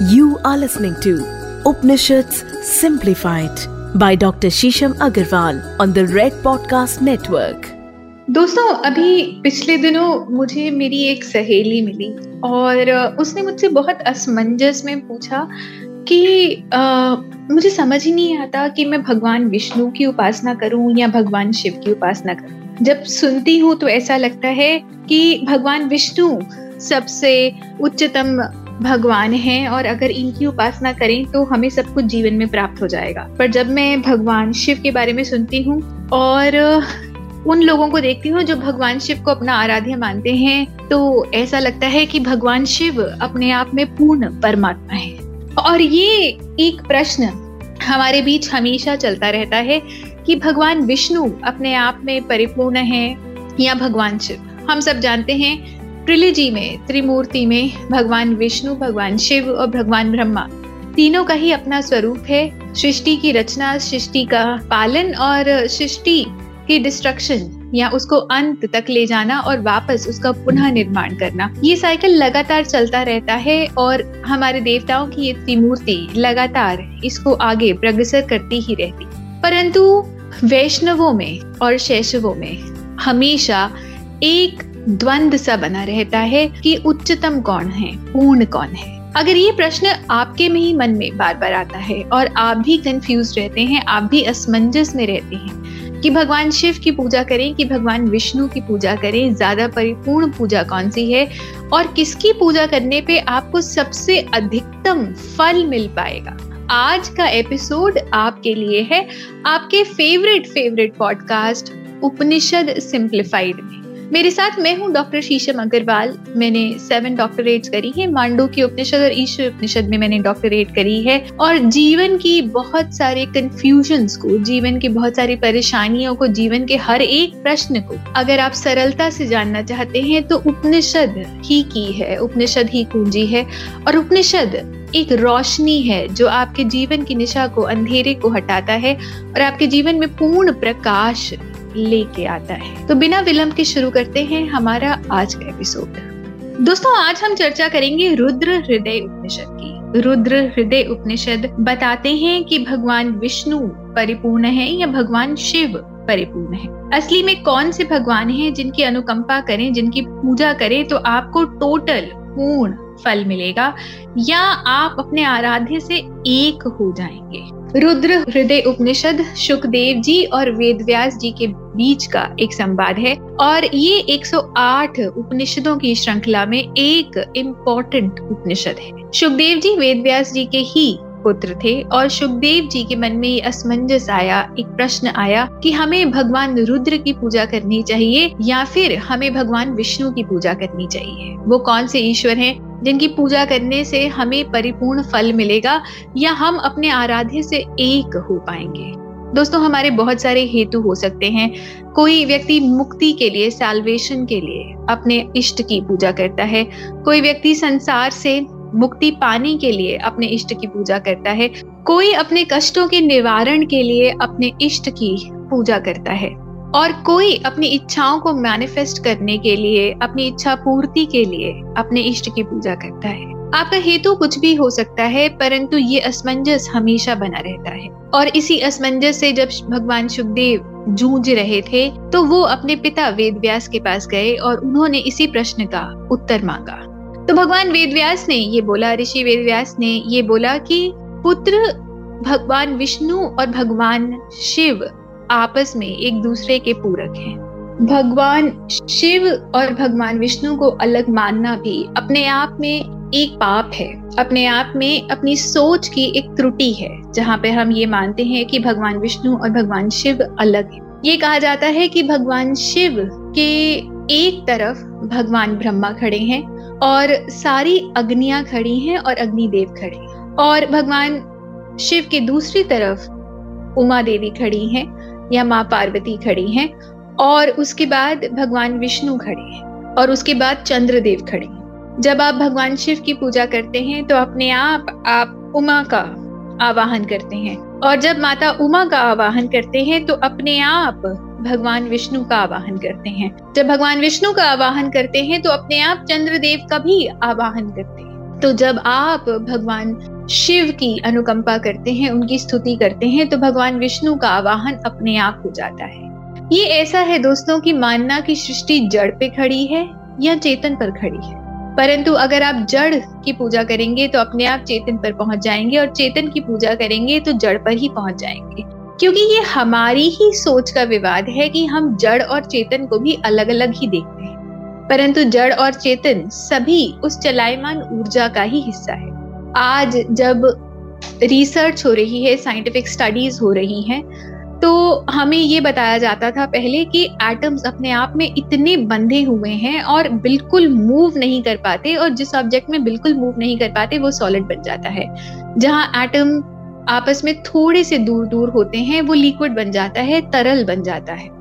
You are listening to Upanishads Simplified by Dr. Shisham Agarwal on the Red Podcast Network. दोस्तों अभी पिछले दिनों मुझे मेरी एक सहेली मिली और उसने मुझसे बहुत असमंजस में पूछा कि आ, मुझे समझ ही नहीं आता कि मैं भगवान विष्णु की उपासना करूँ या भगवान शिव की उपासना करूँ जब सुनती हूँ तो ऐसा लगता है कि भगवान विष्णु सबसे उच्चतम भगवान हैं और अगर इनकी उपासना करें तो हमें सब कुछ जीवन में प्राप्त हो जाएगा। पर जब मैं भगवान शिव के बारे में सुनती हूँ और उन लोगों को देखती हूँ जो भगवान शिव को अपना आराध्य मानते हैं तो ऐसा लगता है कि भगवान शिव अपने आप में पूर्ण परमात्मा है। और ये एक प्रश्न हमारे बीच हमेशा चलता रहता है कि भगवान विष्णु अपने आप में परिपूर्ण है या भगवान शिव? हम सब जानते हैं ट्रिलिजी में, त्रिमूर्ति में भगवान विष्णु, भगवान शिव और भगवान ब्रह्मा। तीनों का ही अपना स्वरूप है। सृष्टि की रचना, सृष्टि का पालन और सृष्टि की डिस्ट्रक्शन या उसको अंत तक ले जाना और वापस उसका पुनः निर्माण करना। ये साइकिल लगातार चलता रहता है और हमारे देवताओं की ये त्रिमूर्ति लगातार इसको आगे प्रगसर करती ही रहती। परंतु वैष्णवों में और शैशवों में हमेशा एक द्वंद सा बना रहता है कि उच्चतम कौन है, पूर्ण कौन है। अगर ये प्रश्न आपके में ही मन में बार बार आता है और आप भी कंफ्यूज रहते हैं, आप भी असमंजस में रहते हैं कि भगवान शिव की पूजा करें, कि भगवान विष्णु की पूजा करें, ज़्यादा परिपूर्ण पूजा कौन सी है और किसकी पूजा करने पे आपको सबसे अधिकतम फल मिल पाएगा। आज का एपिसोड आपके लिए है आपके favourite favourite podcast Upanishad simplified में। मेरे साथ मैं हूँ डॉक्टर शीशम अग्रवाल। मैंने सेवन डॉक्टरेट करी है। मांडू की उपनिषद और ईश्वर उपनिषद में मैंने डॉक्टरेट करी है। और जीवन की बहुत सारे कंफ्यूजन को, जीवन की बहुत सारी परेशानियों को, जीवन के हर एक प्रश्न को अगर आप सरलता से जानना चाहते हैं तो उपनिषद ही की है, उपनिषद ही कुंजी है। और उपनिषद एक रोशनी है जो आपके जीवन की निशा को, अंधेरे को हटाता है और आपके जीवन में पूर्ण प्रकाश लेके आता है। तो बिना विलंब के शुरू करते हैं हमारा आज का एपिसोड दोस्तों, आज हम चर्चा करेंगे रुद्र हृदय उपनिषद की। रुद्र हृदय उपनिषद बताते हैं कि भगवान विष्णु परिपूर्ण है या भगवान शिव परिपूर्ण है। असली में कौन से भगवान हैं जिनकी अनुकंपा करें, जिनकी पूजा करें तो आपको टोटल पूर्ण फल मिलेगा या आप अपने आराध्य से एक हो जाएँगे। रुद्र हृदय उपनिषद सुखदेव जी और वेदव्यास जी के बीच का एक संवाद है। और ये 108 उपनिषदों की श्रृंखला में एक इम्पोर्टेंट उपनिषद है। सुखदेव जी वेदव्यास जी के ही पुत्र थे और सुखदेव जी के मन में ये असमंजस आया, एक प्रश्न आया कि हमें भगवान रुद्र की पूजा करनी चाहिए या फिर हमें भगवान विष्णु की पूजा करनी चाहिए? वो कौन से ईश्वर हैं? जिनकी पूजा करने से हमें परिपूर्ण फल मिलेगा या हम अपने आराध्य से एक हो पाएँगे। दोस्तों, हमारे बहुत सारे हेतु हो सकते हैं। कोई व्यक्ति मुक्ति के लिए सैलवेशन के लिए अपने इष्ट की पूजा करता है। कोई व्यक्ति संसार से मुक्ति पाने के लिए अपने इष्ट की पूजा करता है। कोई अपने कष्टों के निवारण के लिए अपने इष्ट की पूजा करता है। और कोई अपनी इच्छाओं को मैनिफेस्ट करने के लिए, अपनी इच्छा पूर्ति के लिए अपने इष्ट की पूजा करता है। आपका हेतु कुछ भी हो सकता है, परंतु ये असमंजस हमेशा बना रहता है। और इसी असमंजस से जब भगवान सुखदेव जूझ रहे थे तो वो अपने पिता वेदव्यास के पास गए और उन्होंने इसी प्रश्न का उत्तर मांगा। तो भगवान वेदव्यास ने ये बोला, ऋषि वेदव्यास ने ये बोला कि पुत्र भगवान विष्णु और भगवान शिव आपस में एक दूसरे के पूरक हैं। भगवान शिव और भगवान विष्णु को अलग मानना भी अपने आप में एक पाप है। अपने आप में अपनी सोच की एक त्रुटि है, जहाँ पे हम ये मानते हैं कि भगवान विष्णु और भगवान शिव अलग है। ये कहा जाता है कि भगवान शिव के एक तरफ़ भगवान ब्रह्मा खड़े हैं और सारी अग्नियाँ खड़ी हैं और अग्निदेव खड़े और भगवान शिव के दूसरी तरफ़ उमा देवी खड़ी हैं या माँ पार्वती खड़ी हैं, और उसके बाद भगवान विष्णु खड़े हैं, और उसके बाद चंद्रदेव खड़े हैं। जब आप भगवान शिव की पूजा करते हैं तो अपने आप आप उमा का आवाहन करते हैं, और जब माता उमा का आवाहन करते हैं तो अपने आप भगवान विष्णु का आवाहन करते हैं। जब भगवान विष्णु का आवाहन करते हैं तो अपने आप चंद्रदेव का भी आवाहन करते हैं। तो जब आप भगवान शिव की अनुकंपा करते हैं, उनकी स्तुति करते हैं तो भगवान विष्णु का आवाहन अपने आप हो जाता है। ये ऐसा है दोस्तों की मानना की सृष्टि जड़ पे खड़ी है या चेतन पर खड़ी है। परंतु अगर आप जड़ की पूजा करेंगे तो अपने आप चेतन पर पहुँच जाएँगे और चेतन की पूजा करेंगे तो जड़ पर ही पहुँच जाएँगे। क्योंकि ये हमारी ही सोच का विवाद है कि हम जड़ और चेतन को भी अलग अलग ही देखते हैं। परंतु जड़ और चेतन सभी उस चलायमान ऊर्जा का ही हिस्सा है। आज जब रिसर्च हो रही है साइंटिफिक स्टडीज़ हो रही हैं तो हमें ये बताया जाता था पहले कि एटम्स अपने आप में इतने बंधे हुए हैं और बिल्कुल मूव नहीं कर पाते और जिस ऑब्जेक्ट में बिल्कुल मूव नहीं कर पाते, वो सॉलिड बन जाता है। जहाँ एटम आपस में थोड़े से दूर दूर होते हैं, वो लिक्विड बन जाता है, तरल बन जाता है।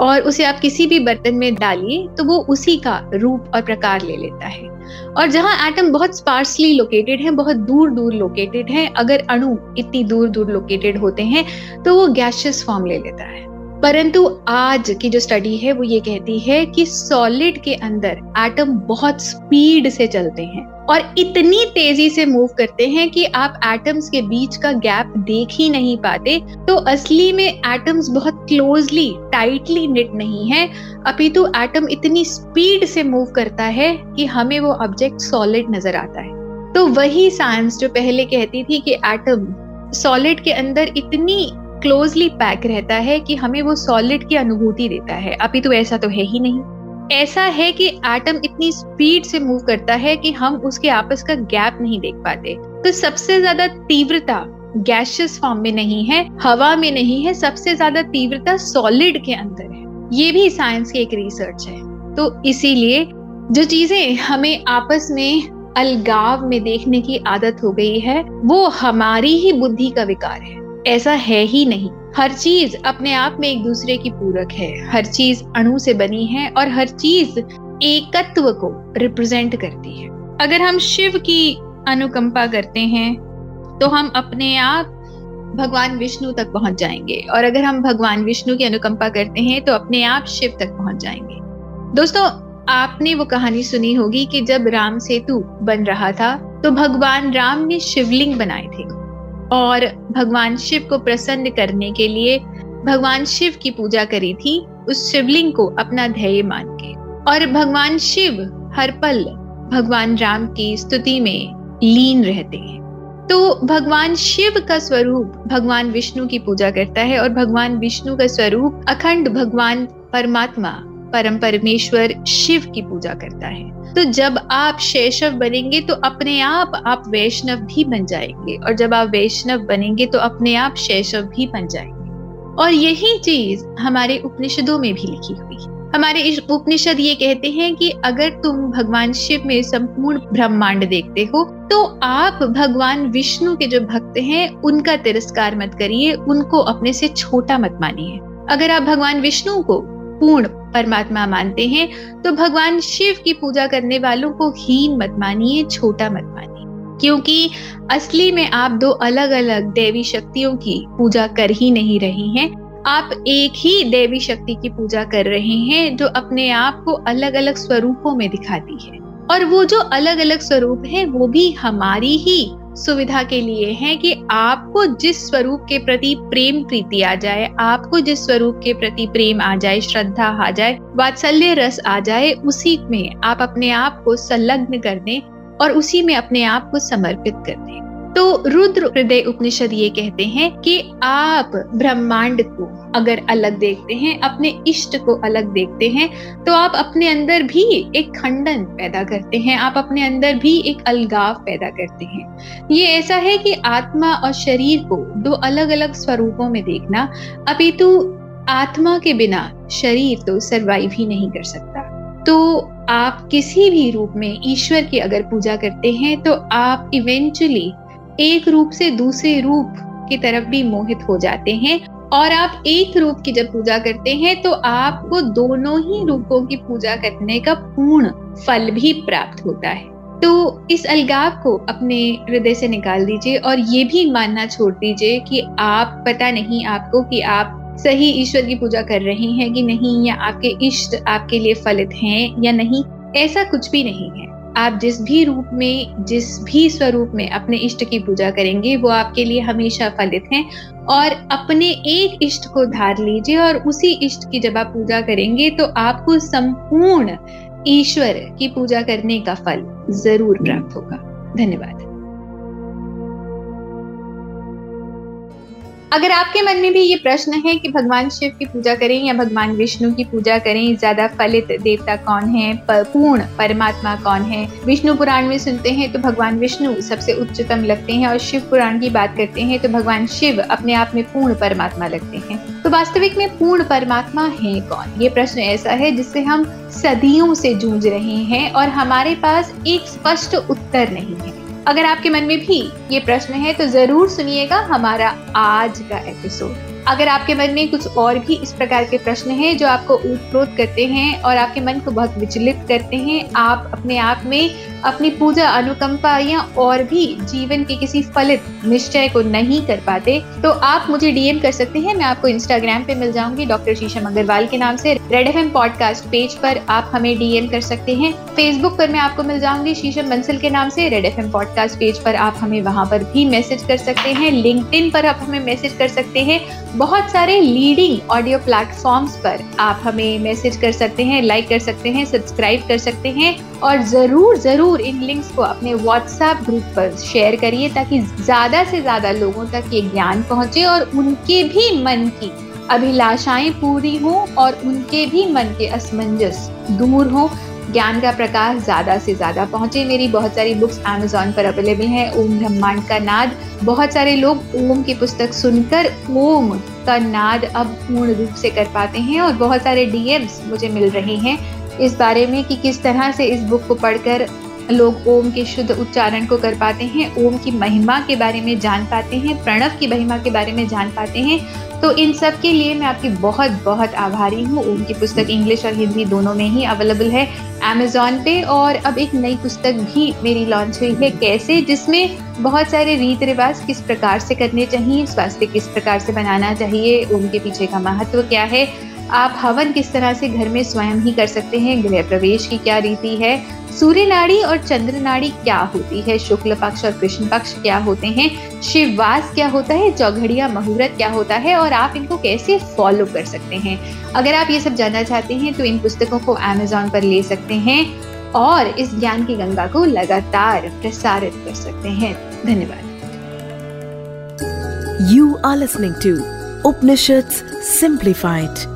और उसे आप किसी भी बर्तन में डालिए तो वो उसी का रूप और प्रकार ले लेता है। और जहाँ एटम बहुत स्पार्सली लोकेटेड है, बहुत दूर दूर लोकेटेड है, अगर अणु इतनी दूर दूर लोकेटेड होते हैं तो वो गैशियस फॉर्म ले लेता है। परंतु आज की जो स्टडी है, वो ये कहती है कि सॉलिड के अंदर एटम बहुत स्पीड से चलते हैं और इतनी तेज़ी से मूव करते हैं कि आप एटम्स के बीच का गैप देख ही नहीं पाते। तो असली में एटम्स बहुत क्लोजली टाइटली निट नहीं है। अपितु एटम इतनी स्पीड से मूव करता है कि हमें वो ऑब्जेक्ट सॉलिड नज़र आता है। तो वही साइंस जो पहले कहती थी कि एटम सॉलिड के अंदर इतनी क्लोजली पैक रहता है कि हमें वो सॉलिड की अनुभूति देता है। अभी तो ऐसा तो है ही नहीं। ऐसा है कि एटम इतनी स्पीड से मूव करता है कि हम उसके आपस का गैप नहीं देख पाते। तो सबसे ज़्यादा तीव्रता गैशियस फॉर्म में नहीं है, हवा में नहीं है, सबसे ज़्यादा तीव्रता सॉलिड के अंदर है। ये भी साइंस की एक रिसर्च है। तो इसीलिए जो चीज़ें हमें आपस में, अलगाव में देखने की आदत हो गई है, वो हमारी ही बुद्धि का विकार है। ऐसा है ही नहीं। हर चीज़ अपने आप में एक दूसरे की पूरक है। हर चीज़ अणु से बनी है और हर चीज़ एकत्व को रिप्रेजेंट करती है। अगर हम शिव की अनुकंपा करते हैं तो हम अपने आप भगवान विष्णु तक पहुँच जाएँगे। और अगर हम भगवान विष्णु की अनुकंपा करते हैं तो अपने आप शिव तक पहुँच जाएँगे। दोस्तों, आपने वो कहानी सुनी होगी कि जब राम सेतु बन रहा था तो भगवान राम ने शिवलिंग बनाए थे। और भगवान शिव को प्रसन्न करने के लिए भगवान शिव की पूजा करी थी, उस शिवलिंग को अपना ध्येय मान के। और भगवान शिव हर पल भगवान राम की स्तुति में लीन रहते हैं। तो भगवान शिव का स्वरूप भगवान विष्णु की पूजा करता है और भगवान विष्णु का स्वरूप अखंड भगवान परमात्मा परम परमेश्वर शिव की पूजा करता है। तो जब आप शैशव बनेंगे तो अपने आप आप वैष्णव भी बन जाएँगे। और जब आप वैष्णव बनेंगे तो अपने आप शैशव भी बन जाएँगे। और यही चीज़ हमारे उपनिषदों में भी लिखी हुई है। हमारे उपनिषद ये कहते हैं कि अगर तुम भगवान शिव में संपूर्ण ब्रह्मांड देखते हो तो आप भगवान विष्णु के जो भक्त हैं, उनका तिरस्कार मत करिए, उनको अपने से छोटा मत मानिए। अगर आप भगवान विष्णु को पूर्ण परमात्मा मानते हैं तो भगवान शिव की पूजा करने वालों को हीन मत मानिए, छोटा मत मानिए। क्योंकि असली में आप दो अलग अलग देवी शक्तियों की पूजा कर ही नहीं रहे हैं। आप एक ही देवी शक्ति की पूजा कर रहे हैं, जो अपने आप को अलग अलग स्वरूपों में दिखाती है। और वो जो अलग अलग स्वरूप है, वो भी हमारी ही सुविधा के लिए है कि आपको जिस स्वरूप के प्रति प्रेम प्रीति आ जाए, आपको जिस स्वरूप के प्रति प्रेम आ जाए, श्रद्धा आ जाए, वात्सल्य रस आ जाए, उसी में आप अपने आप को संलग्न कर दें और उसी में अपने आप को समर्पित कर दें। तो रुद्र हृदय उपनिषद ये कहते हैं कि आप ब्रह्मांड को अगर अलग देखते हैं, अपने इष्ट को अलग देखते हैं तो आप अपने अंदर भी एक खंडन पैदा करते हैं, आप अपने अंदर भी एक अलगाव पैदा करते हैं। ये ऐसा है कि आत्मा और शरीर को दो अलग अलग स्वरूपों में देखना, अपितु आत्मा के बिना शरीर तो सर्वाइव ही नहीं कर सकता। तो आप किसी भी रूप में ईश्वर की अगर पूजा करते हैं तो आप इवेंचुअली एक रूप से दूसरे रूप की तरफ़ भी मोहित हो जाते हैं। और आप एक रूप की जब पूजा करते हैं तो आपको दोनों ही रूपों की पूजा करने का पूर्ण फल भी प्राप्त होता है। तो इस अलगाव को अपने हृदय से निकाल दीजिए और ये भी मानना छोड़ दीजिए कि आप, पता नहीं आपको कि आप सही ईश्वर की पूजा कर रहे हैं कि नहीं, या आपके इष्ट आपके लिए फलित हैं या नहीं, ऐसा कुछ भी नहीं है। आप जिस भी रूप में, जिस भी स्वरूप में अपने इष्ट की पूजा करेंगे, वो आपके लिए हमेशा फलित हैं। और अपने एक इष्ट को धार लीजिए और उसी इष्ट की जब आप पूजा करेंगे तो आपको संपूर्ण ईश्वर की पूजा करने का फल ज़रूर प्राप्त होगा। धन्यवाद। अगर आपके मन में भी ये प्रश्न है कि भगवान शिव की पूजा करें या भगवान विष्णु की पूजा करें, ज़्यादा फलित देवता कौन है? पूर्ण परमात्मा कौन है? विष्णु पुराण में सुनते हैं तो भगवान विष्णु सबसे उच्चतम लगते हैं और शिव पुराण की बात करते हैं तो भगवान शिव अपने आप में पूर्ण परमात्मा लगते हैं। तो वास्तविक में पूर्ण परमात्मा है कौन? ये प्रश्न ऐसा है जिससे हम सदियों से जूझ रहे हैं और हमारे पास एक स्पष्ट उत्तर नहीं है। अगर आपके मन में भी ये प्रश्न है तो ज़रूर सुनिएगा हमारा आज का एपिसोड अगर आपके मन में कुछ और भी इस प्रकार के प्रश्न हैं जो आपको उत्प्रोत करते हैं और आपके मन को बहुत विचलित करते हैं, आप अपने आप में अपनी पूजा अनुकंपा या और भी जीवन के किसी फलित निश्चय को नहीं कर पाते तो आप मुझे डीएम कर सकते हैं। मैं आपको इंस्टाग्राम पे मिल जाऊँगी डॉक्टर शीशम अग्रवाल के नाम से। रेड एफएम पॉडकास्ट पेज पर आप हमें डीएम कर सकते हैं। फेसबुक पर मैं आपको मिल जाऊँगी शीशम बंसल के नाम से। रेड एफएम पॉडकास्ट पेज पर आप हमें वहाँ पर भी मैसेज कर सकते हैं। लिंक्डइन पर आप हमें मैसेज कर सकते हैं। बहुत सारे लीडिंग ऑडियो प्लेटफॉर्म्स पर आप हमें मैसेज कर सकते हैं लाइक कर सकते हैं सब्सक्राइब कर सकते हैं। और ज़रूर ज़रूर इन लिंक्स को अपने व्हाट्सएप ग्रुप पर शेयर करिए ताकि ज़्यादा से ज़्यादा लोगों तक ये ज्ञान पहुँचे और उनके भी मन की अभिलाषाएँ पूरी हों और उनके भी मन के असमंजस दूर हों। ज्ञान का प्रकाश ज़्यादा से ज़्यादा पहुँचे। मेरी बहुत सारी बुक्स अमेजोन पर अवेलेबल हैं। ओम ब्रह्मांड का नाद। बहुत सारे लोग ओम की पुस्तक सुनकर ओम का नाद अब पूर्ण रूप से कर पाते हैं और बहुत सारे डीएम्स मुझे मिल रहे हैं। इस बारे में कि किस तरह से इस बुक को पढ़कर लोग ओम के शुद्ध उच्चारण को कर पाते हैं, ओम की महिमा के बारे में जान पाते हैं, प्रणव की महिमा के बारे में जान पाते हैं। तो इन सब के लिए मैं आपकी बहुत बहुत आभारी हूँ। ओम की पुस्तक इंग्लिश और हिंदी दोनों में ही अवेलेबल है अमेजोन पे और अब एक नई पुस्तक भी मेरी लॉन्च हुई है कैसे, जिसमें बहुत सारे रीत रिवाज किस प्रकार से करने चाहिए, स्वास्थ्य किस प्रकार से बनाना चाहिए, ओम के पीछे का महत्व क्या है आप हवन किस तरह से घर में स्वयं ही कर सकते हैं? गृह प्रवेश की क्या रीति है? सूर्य नाड़ी और चंद्र नाड़ी क्या होती है? शुक्ल पक्ष और कृष्ण पक्ष क्या होते हैं? शिववास क्या होता है? चौघड़िया मुहूर्त क्या होता है? और आप इनको कैसे फॉलो कर सकते हैं? अगर आप ये सब जानना चाहते हैं तो इन पुस्तकों को अमेजोन पर ले सकते हैं और इस ज्ञान की गंगा को लगातार प्रसारित कर सकते हैं। धन्यवाद। You are listening to Upanishad simplified